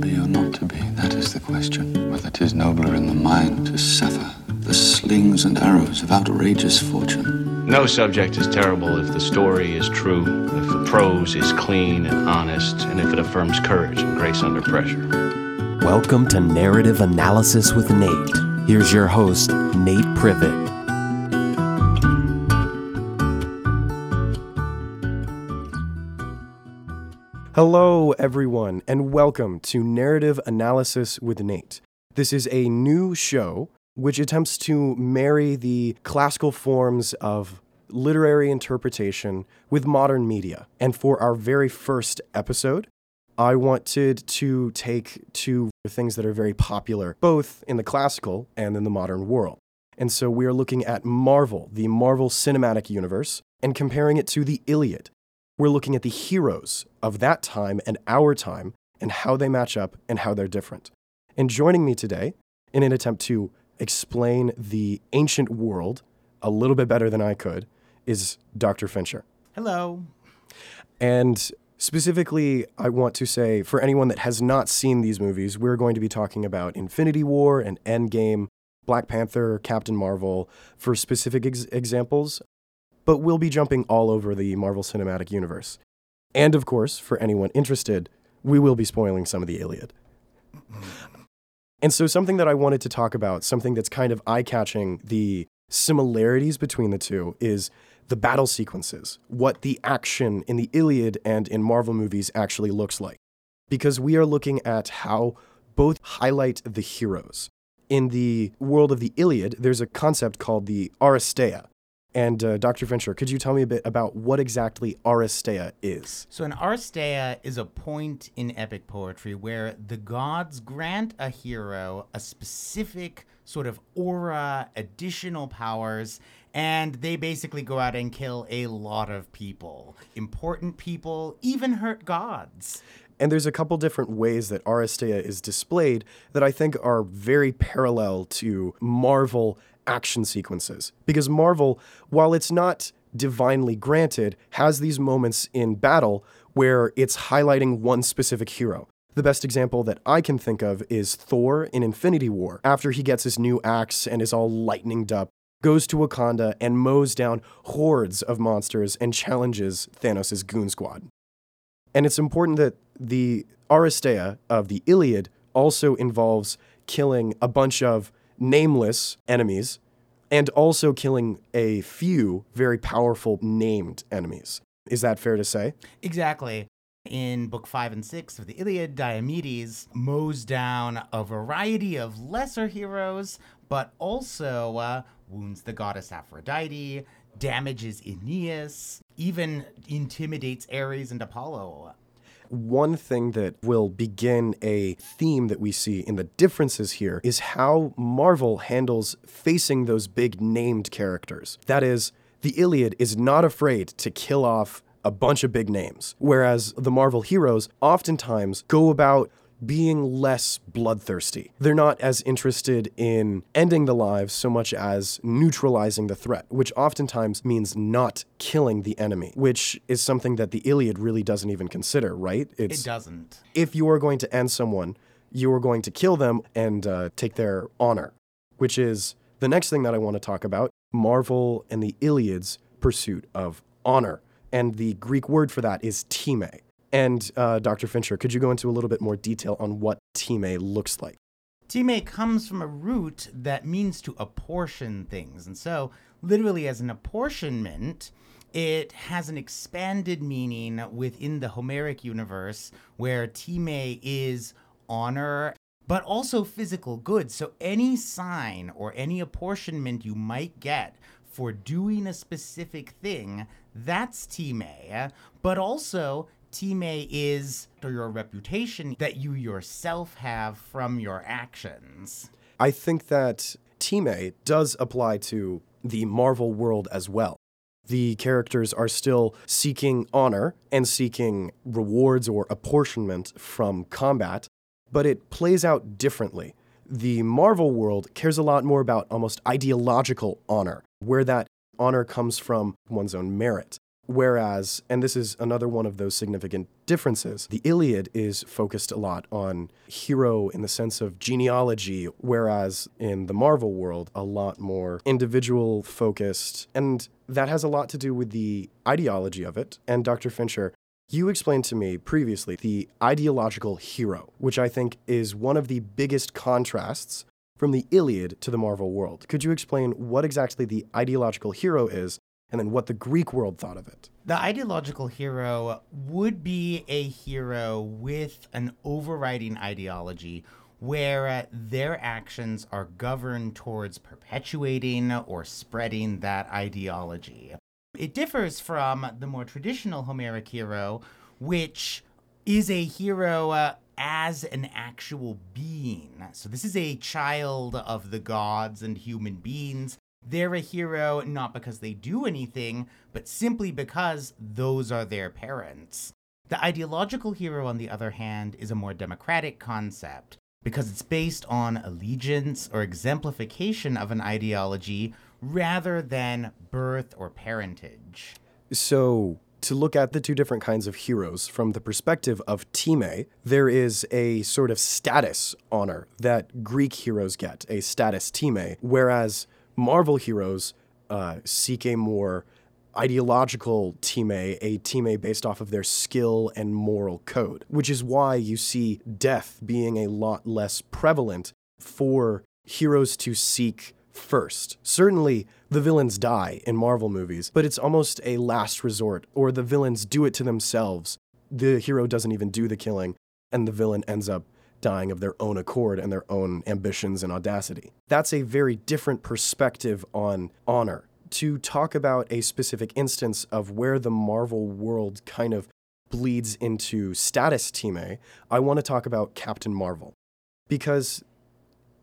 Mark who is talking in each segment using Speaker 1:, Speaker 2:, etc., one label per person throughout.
Speaker 1: to be or not to be, that is the question. Whether Whether 'tis nobler in the mind to suffer the slings and arrows of outrageous fortune.
Speaker 2: No subject is terrible if the story is true, if the prose is clean and honest, and if it affirms courage and grace under pressure.
Speaker 3: Welcome to Narrative Analysis with Nate. Here's your host, Nate Privet. Hello, everyone, and welcome to Narrative Analysis with Nate. This is a new show which attempts to marry the classical forms of literary interpretation with modern media. And for our very first episode, I wanted to take two things that are very popular, both in the classical and in the modern world. And so we are looking at Marvel, the Marvel Cinematic Universe, and comparing it to the Iliad. We're looking at the heroes of that time and our time and how they match up and how they're different. And joining me today in an attempt to explain the ancient world a little bit better than I could is Dr. Fincher.
Speaker 4: Hello.
Speaker 3: And specifically, I want to say for anyone that has not seen these movies, we're going to be talking about Infinity War and Endgame, Black Panther, Captain Marvel for specific ex- examples, but we'll be jumping all over the Marvel Cinematic Universe. And of course, for anyone interested, we will be spoiling some of the Iliad. And so, something that I wanted to talk about, something that's kind of eye catching, the similarities between the two is the battle sequences, what the action in the Iliad and in Marvel movies actually looks like. Because we are looking at how both highlight the heroes. In the world of the Iliad, there's a concept called the Aristeia, and uh, Dr. Fincher, could you tell me a bit about what exactly Aristeia is?
Speaker 4: So, an Aristeia is a point in epic poetry where the gods grant a hero a specific sort of aura, additional powers, and they basically go out and kill a lot of people. Important people, even hurt gods.
Speaker 3: And there's a couple different ways that Aristeia is displayed that I think are very parallel to Marvel action sequences. Because Marvel, while it's not divinely granted, has these moments in battle where it's highlighting one specific hero. The best example that I can think of is Thor in Infinity War. After he gets his new axe and is all lightninged up, goes to Wakanda and mows down hordes of monsters and challenges Thanos' goon squad. And it's important that the Aristeia of the Iliad also involves killing a bunch of nameless enemies and also killing a few very powerful named enemies. Is that fair to say?
Speaker 4: Exactly. In book five and six of the Iliad, Diomedes mows down a variety of lesser heroes, but also uh, wounds the goddess Aphrodite, damages Aeneas, even intimidates Ares and Apollo
Speaker 3: one thing that will begin a theme that we see in the differences here is how Marvel handles facing those big named characters. That is, the Iliad is not afraid to kill off a bunch of big names, whereas the Marvel heroes oftentimes go about being less bloodthirsty. They're not as interested in ending the lives so much as neutralizing the threat, which oftentimes means not killing the enemy, which is something that the Iliad really doesn't even consider, right?
Speaker 4: It's, it doesn't.
Speaker 3: If you are going to end someone, you are going to kill them and uh, take their honor, which is the next thing that I want to talk about Marvel and the Iliad's pursuit of honor. And the Greek word for that is time. And uh, Dr. Fincher, could you go into a little bit more detail on what time looks like?
Speaker 4: Time comes from a root that means to apportion things. And so, literally, as an apportionment, it has an expanded meaning within the Homeric universe where time is honor, but also physical goods. So, any sign or any apportionment you might get for doing a specific thing, that's time. But also, time is or your reputation that you yourself have from your actions.
Speaker 3: I think that time does apply to the Marvel world as well. The characters are still seeking honor and seeking rewards or apportionment from combat, but it plays out differently. The Marvel world cares a lot more about almost ideological honor, where that honor comes from one's own merit. Whereas, and this is another one of those significant differences, the Iliad is focused a lot on hero in the sense of genealogy, whereas in the Marvel world, a lot more individual focused. And that has a lot to do with the ideology of it. And Dr. Fincher, you explained to me previously the ideological hero, which I think is one of the biggest contrasts from the Iliad to the Marvel world. Could you explain what exactly the ideological hero is and then what the Greek world thought of it?
Speaker 4: The ideological hero would be a hero with an overriding ideology where uh, their actions are governed towards perpetuating or spreading that ideology. It differs from the more traditional Homeric hero, which is a hero uh, as an actual being. So, this is a child of the gods and human beings. They're a hero not because they do anything, but simply because those are their parents. The ideological hero, on the other hand, is a more democratic concept because it's based on allegiance or exemplification of an ideology rather than birth or parentage.
Speaker 3: So, to look at the two different kinds of heroes from the perspective of Time, there is a sort of status honor that Greek heroes get, a status Time, whereas Marvel heroes uh, seek a more ideological team a time based off of their skill and moral code, which is why you see death being a lot less prevalent for heroes to seek first. Certainly, the villains die in Marvel movies, but it's almost a last resort, or the villains do it to themselves. The hero doesn't even do the killing, and the villain ends up dying of their own accord and their own ambitions and audacity. That's a very different perspective on honor. To talk about a specific instance of where the Marvel world kind of bleeds into status time, I want to talk about Captain Marvel. Because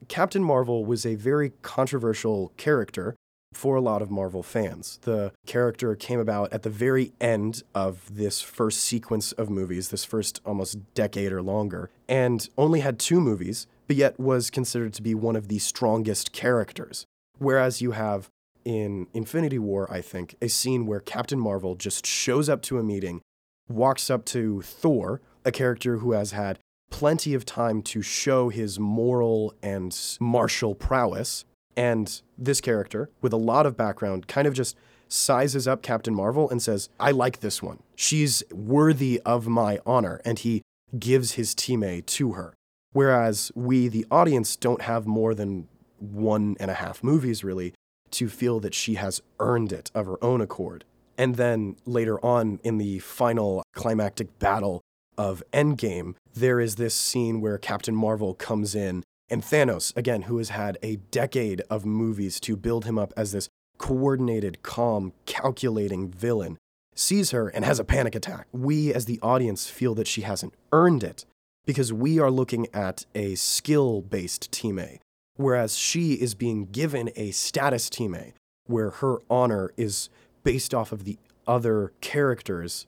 Speaker 3: Captain Marvel was a very controversial character for a lot of Marvel fans. The character came about at the very end of this first sequence of movies, this first almost decade or longer, and only had two movies, but yet was considered to be one of the strongest characters. Whereas you have in Infinity War, I think, a scene where Captain Marvel just shows up to a meeting, walks up to Thor, a character who has had plenty of time to show his moral and martial prowess. And this character, with a lot of background, kind of just sizes up Captain Marvel and says, I like this one. She's worthy of my honor. And he gives his teammate to her. Whereas we, the audience, don't have more than one and a half movies really to feel that she has earned it of her own accord. And then later on in the final climactic battle of Endgame, there is this scene where Captain Marvel comes in and Thanos, again, who has had a decade of movies to build him up as this coordinated, calm, calculating villain, sees her and has a panic attack. We, as the audience, feel that she hasn't earned it because we are looking at a skill based time, whereas she is being given a status time where her honor is based off of the other characters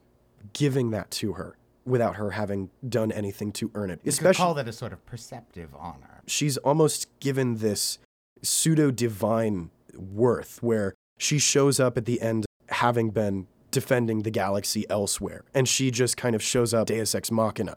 Speaker 3: giving that to her without her having done anything to earn it.
Speaker 4: You could call that a sort of perceptive honor.
Speaker 3: She's almost given this pseudo divine worth where she shows up at the end having been defending the galaxy elsewhere, and she just kind of shows up Deus Ex Machina.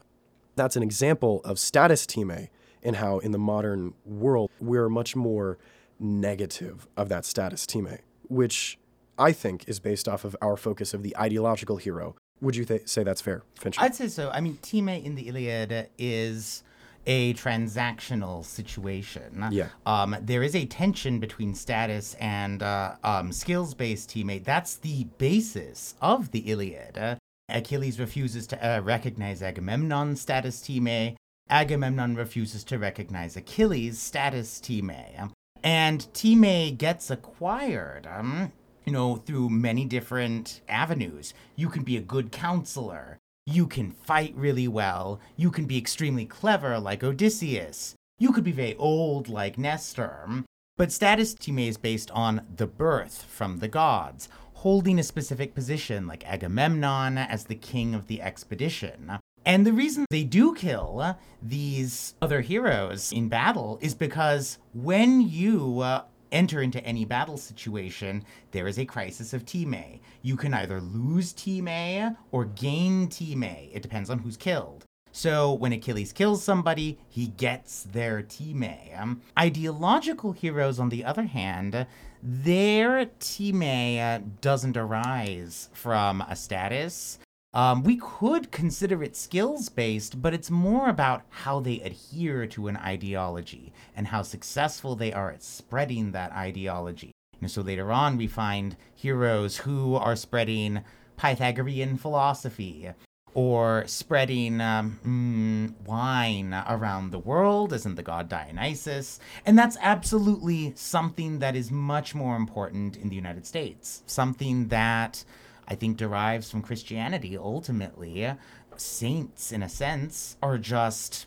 Speaker 3: That's an example of status time and how in the modern world we're much more negative of that status time, which I think is based off of our focus of the ideological hero would you th- say that's fair, Fincher?
Speaker 4: I'd say so. I mean, Time in the Iliad is a transactional situation.
Speaker 3: Yeah.
Speaker 4: Um, there is a tension between status and uh, um, skills based time. That's the basis of the Iliad. Uh, Achilles refuses to uh, recognize Agamemnon's status time. Agamemnon refuses to recognize Achilles' status time. And Time gets acquired. Um, you know, through many different avenues. You can be a good counselor. You can fight really well. You can be extremely clever, like Odysseus. You could be very old, like Nestor. But status time is based on the birth from the gods, holding a specific position, like Agamemnon as the king of the expedition. And the reason they do kill these other heroes in battle is because when you uh, enter into any battle situation, there is a crisis of time. You can either lose time or gain time. It depends on who's killed. So when Achilles kills somebody, he gets their time. Um, ideological heroes, on the other hand, their time doesn't arise from a status. Um, we could consider it skills based, but it's more about how they adhere to an ideology and how successful they are at spreading that ideology. And so later on, we find heroes who are spreading Pythagorean philosophy or spreading um, mm, wine around the world, in the god Dionysus. And that's absolutely something that is much more important in the United States. Something that I think derives from Christianity ultimately. Saints, in a sense, are just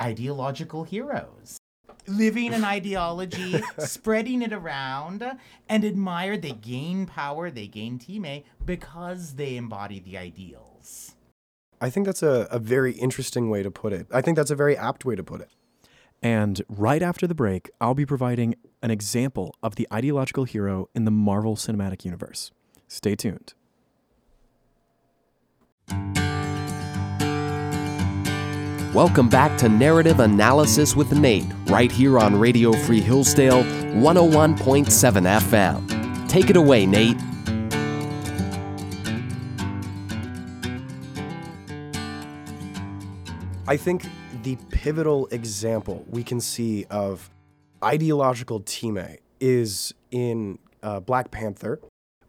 Speaker 4: ideological heroes. Living an ideology, spreading it around, and admired. They gain power, they gain time because they embody the ideals.
Speaker 3: I think that's a, a very interesting way to put it. I think that's a very apt way to put it.
Speaker 5: And right after the break, I'll be providing an example of the ideological hero in the Marvel Cinematic Universe. Stay tuned.
Speaker 6: Welcome back to Narrative Analysis with Nate, right here on Radio Free Hillsdale 101.7 FM. Take it away, Nate.
Speaker 3: I think the pivotal example we can see of ideological time is in uh, Black Panther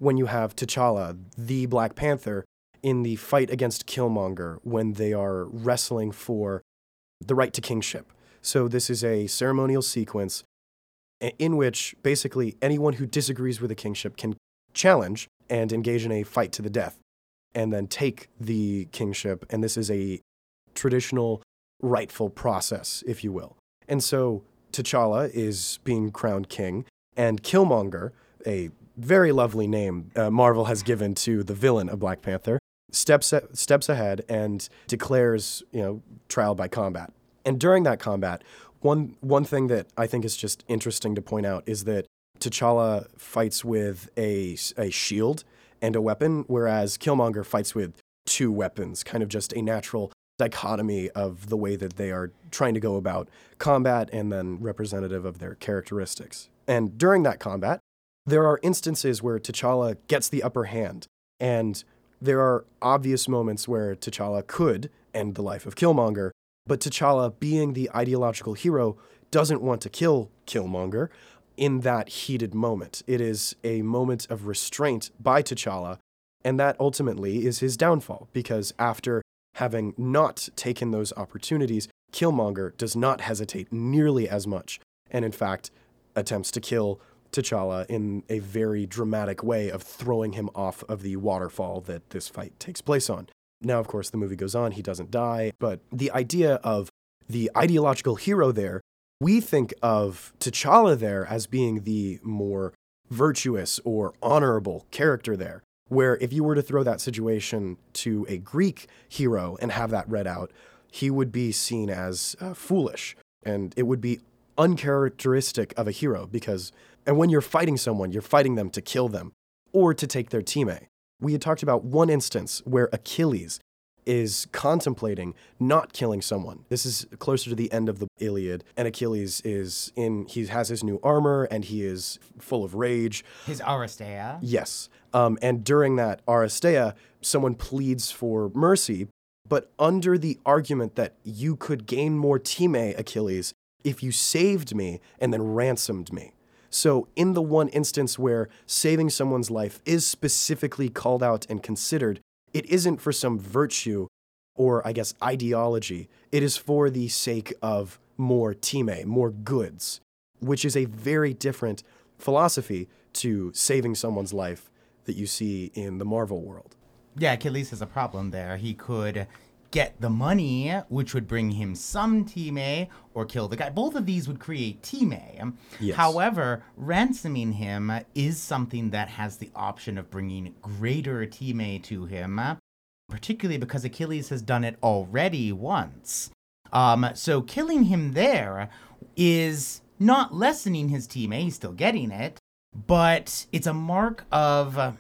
Speaker 3: when you have T'Challa, the Black Panther, in the fight against Killmonger when they are wrestling for the right to kingship. So, this is a ceremonial sequence in which basically anyone who disagrees with the kingship can challenge and engage in a fight to the death and then take the kingship. And this is a traditional, rightful process, if you will. And so, T'Challa is being crowned king, and Killmonger, a very lovely name uh, Marvel has given to the villain of Black Panther, steps a- steps ahead and declares, you know, trial by combat. And during that combat, one one thing that I think is just interesting to point out is that T'Challa fights with a a shield and a weapon, whereas Killmonger fights with two weapons, kind of just a natural dichotomy of the way that they are trying to go about combat and then representative of their characteristics. And during that combat, there are instances where T'Challa gets the upper hand, and there are obvious moments where T'Challa could end the life of Killmonger, but T'Challa, being the ideological hero, doesn't want to kill Killmonger in that heated moment. It is a moment of restraint by T'Challa, and that ultimately is his downfall, because after having not taken those opportunities, Killmonger does not hesitate nearly as much, and in fact attempts to kill T'Challa in a very dramatic way of throwing him off of the waterfall that this fight takes place on. Now, of course, the movie goes on, he doesn't die, but the idea of the ideological hero there, we think of T'Challa there as being the more virtuous or honorable character there. Where if you were to throw that situation to a Greek hero and have that read out, he would be seen as uh, foolish and it would be uncharacteristic of a hero because and when you're fighting someone, you're fighting them to kill them or to take their time. We had talked about one instance where Achilles is contemplating not killing someone. This is closer to the end of the Iliad, and Achilles is in, he has his new armor and he is full of rage.
Speaker 4: His Aristeia.
Speaker 3: Yes. Um, and during that Aristeia, someone pleads for mercy, but under the argument that you could gain more time, Achilles, if you saved me and then ransomed me. So, in the one instance where saving someone's life is specifically called out and considered, it isn't for some virtue or, I guess, ideology. It is for the sake of more time, more goods, which is a very different philosophy to saving someone's life that you see in the Marvel world.
Speaker 4: Yeah, Achilles has a problem there. He could get the money, which would bring him some time, or kill the guy. Both of these would create time.
Speaker 3: Yes.
Speaker 4: However, ransoming him is something that has the option of bringing greater time to him, particularly because Achilles has done it already once. Um, so killing him there is not lessening his time, he's still getting it, but it's a mark of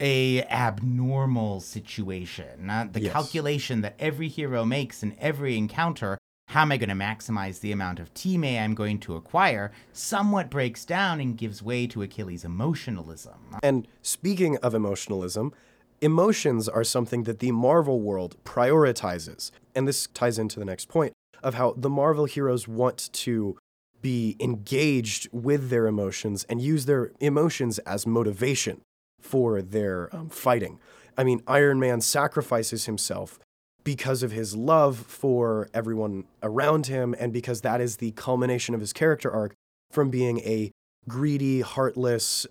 Speaker 4: a abnormal situation. Uh, the
Speaker 3: Yes.
Speaker 4: calculation that every hero makes in every encounter, how am I going to maximize the amount of team I'm going to acquire, somewhat breaks down and gives way to Achilles' emotionalism.
Speaker 3: And speaking of emotionalism, emotions are something that the Marvel world prioritizes. And this ties into the next point of how the Marvel heroes want to be engaged with their emotions and use their emotions as motivation for their um, fighting. I mean, Iron Man sacrifices himself because of his love for everyone around him and because that is the culmination of his character arc from being a greedy, heartless,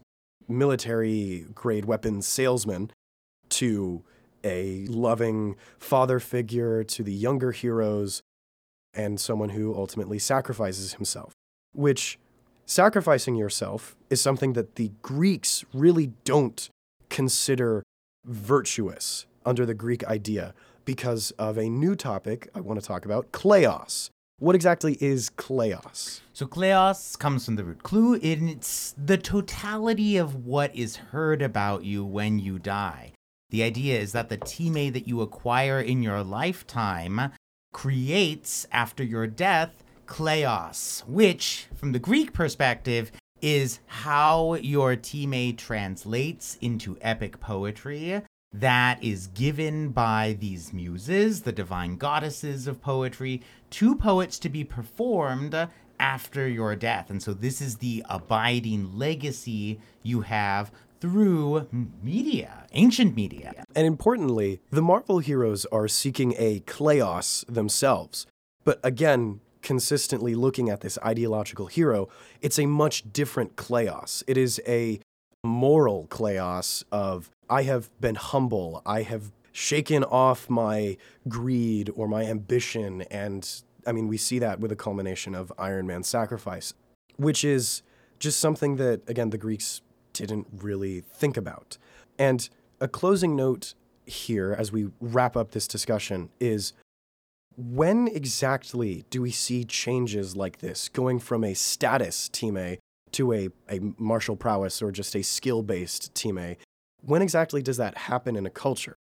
Speaker 3: military grade weapons salesman to a loving father figure to the younger heroes and someone who ultimately sacrifices himself. Which sacrificing yourself is something that the Greeks really don't consider virtuous under the Greek idea because of a new topic I want to talk about kleos. What exactly is kleos?
Speaker 4: So kleos comes from the root clue, and it's the totality of what is heard about you when you die. The idea is that the time that you acquire in your lifetime creates after your death kleos, which, from the Greek perspective, is how your time translates into epic poetry that is given by these muses, the divine goddesses of poetry, to poets to be performed after your death. And so this is the abiding legacy you have through media, ancient media.
Speaker 3: And importantly, the Marvel heroes are seeking a kleos themselves. But again, consistently looking at this ideological hero, it's a much different kleos. It is a moral kleos of I have been humble, I have shaken off my greed or my ambition. And I mean, we see that with the culmination of Iron Man's sacrifice, which is just something that, again, the Greeks didn't really think about. And a closing note here as we wrap up this discussion is when exactly do we see changes like this going from a status time to a, a martial prowess or just a skill based time? When exactly does that happen in a culture?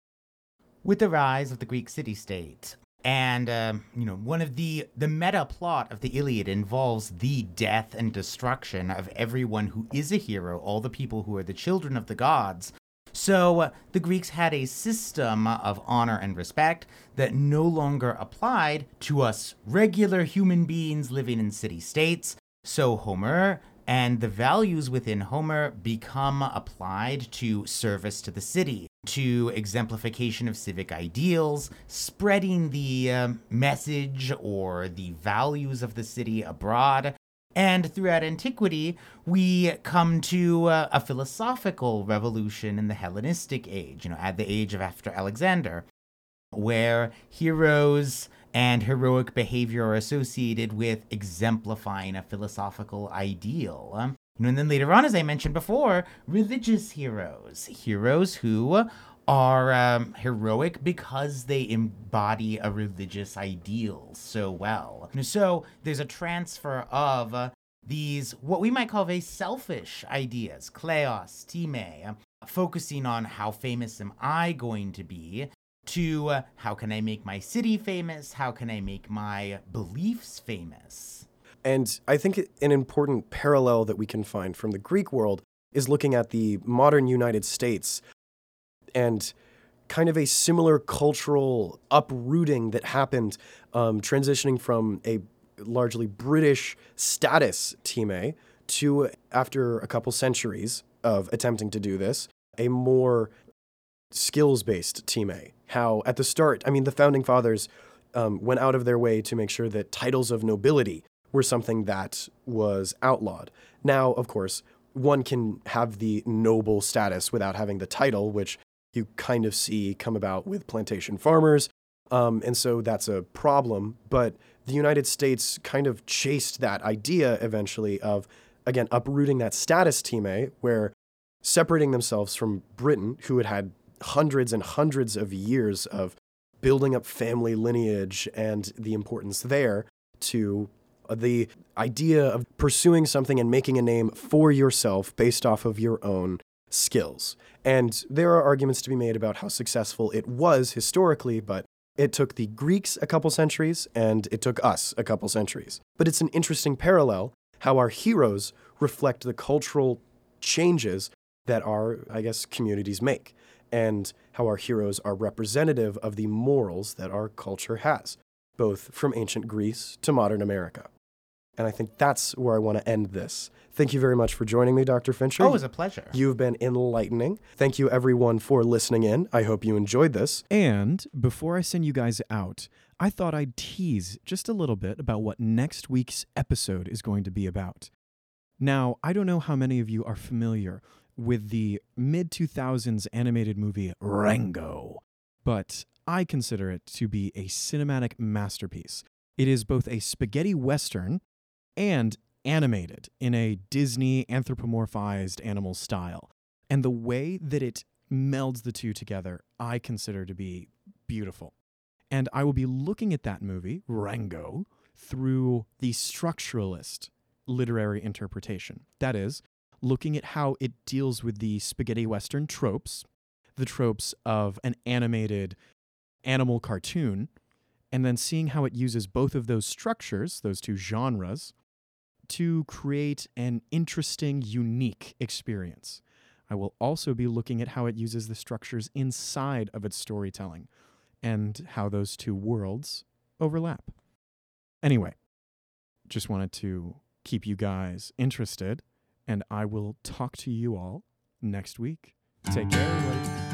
Speaker 4: with the rise of the Greek city-state. And um, you know, one of the the meta plot of the Iliad involves the death and destruction of everyone who is a hero, all the people who are the children of the gods. So uh, the Greeks had a system of honor and respect that no longer applied to us regular human beings living in city states. So Homer and the values within Homer become applied to service to the city, to exemplification of civic ideals, spreading the um, message or the values of the city abroad. And throughout antiquity, we come to uh, a philosophical revolution in the Hellenistic age, you know, at the age of after Alexander, where heroes and heroic behavior are associated with exemplifying a philosophical ideal. Um, and then later on, as I mentioned before, religious heroes, heroes who are um, heroic because they embody a religious ideal so well. So there's a transfer of uh, these, what we might call very selfish ideas, kleos, time, focusing on how famous am I going to be, to uh, how can I make my city famous? How can I make my beliefs famous?
Speaker 3: And I think an important parallel that we can find from the Greek world is looking at the modern United States and kind of a similar cultural uprooting that happened um, transitioning from a largely British status A to, after a couple centuries of attempting to do this, a more skills based A. How at the start, I mean, the founding fathers um, went out of their way to make sure that titles of nobility were something that was outlawed. Now, of course, one can have the noble status without having the title, which you kind of see come about with plantation farmers. Um, and so that's a problem. But the United States kind of chased that idea eventually of, again, uprooting that status team where separating themselves from Britain, who had had hundreds and hundreds of years of building up family lineage and the importance there, to
Speaker 7: The idea of pursuing something and making a name for yourself based off of your own skills. And there are arguments to be made about how successful it was historically, but it took the Greeks a couple centuries and it took us a couple centuries. But it's an interesting parallel how our heroes reflect the cultural changes that our, I guess, communities make, and how our heroes are representative of the morals that our culture has, both from ancient Greece to modern America. And I think that's where I want to end this. Thank you very much for joining me, Dr. Fincher.
Speaker 4: Oh, it was a pleasure.
Speaker 7: You've been enlightening. Thank you, everyone, for listening in. I hope you enjoyed this.
Speaker 3: And before I send you guys out, I thought I'd tease just a little bit about what next week's episode is going to be about. Now, I don't know how many of you are familiar with the mid 2000s animated movie Rango, but I consider it to be a cinematic masterpiece. It is both a spaghetti western and animated in a Disney anthropomorphized animal style. And the way that it melds the two together, I consider to be beautiful. And I will be looking at that movie, Rango, through the structuralist literary interpretation. That is, looking at how it deals with the spaghetti western tropes, the tropes of an animated animal cartoon, and then seeing how it uses both of those structures, those two genres, to create an interesting, unique experience. I will also be looking at how it uses the structures inside of its storytelling and how those two worlds overlap. Anyway, just wanted to keep you guys interested, and I will talk to you all next week. Take care, everybody.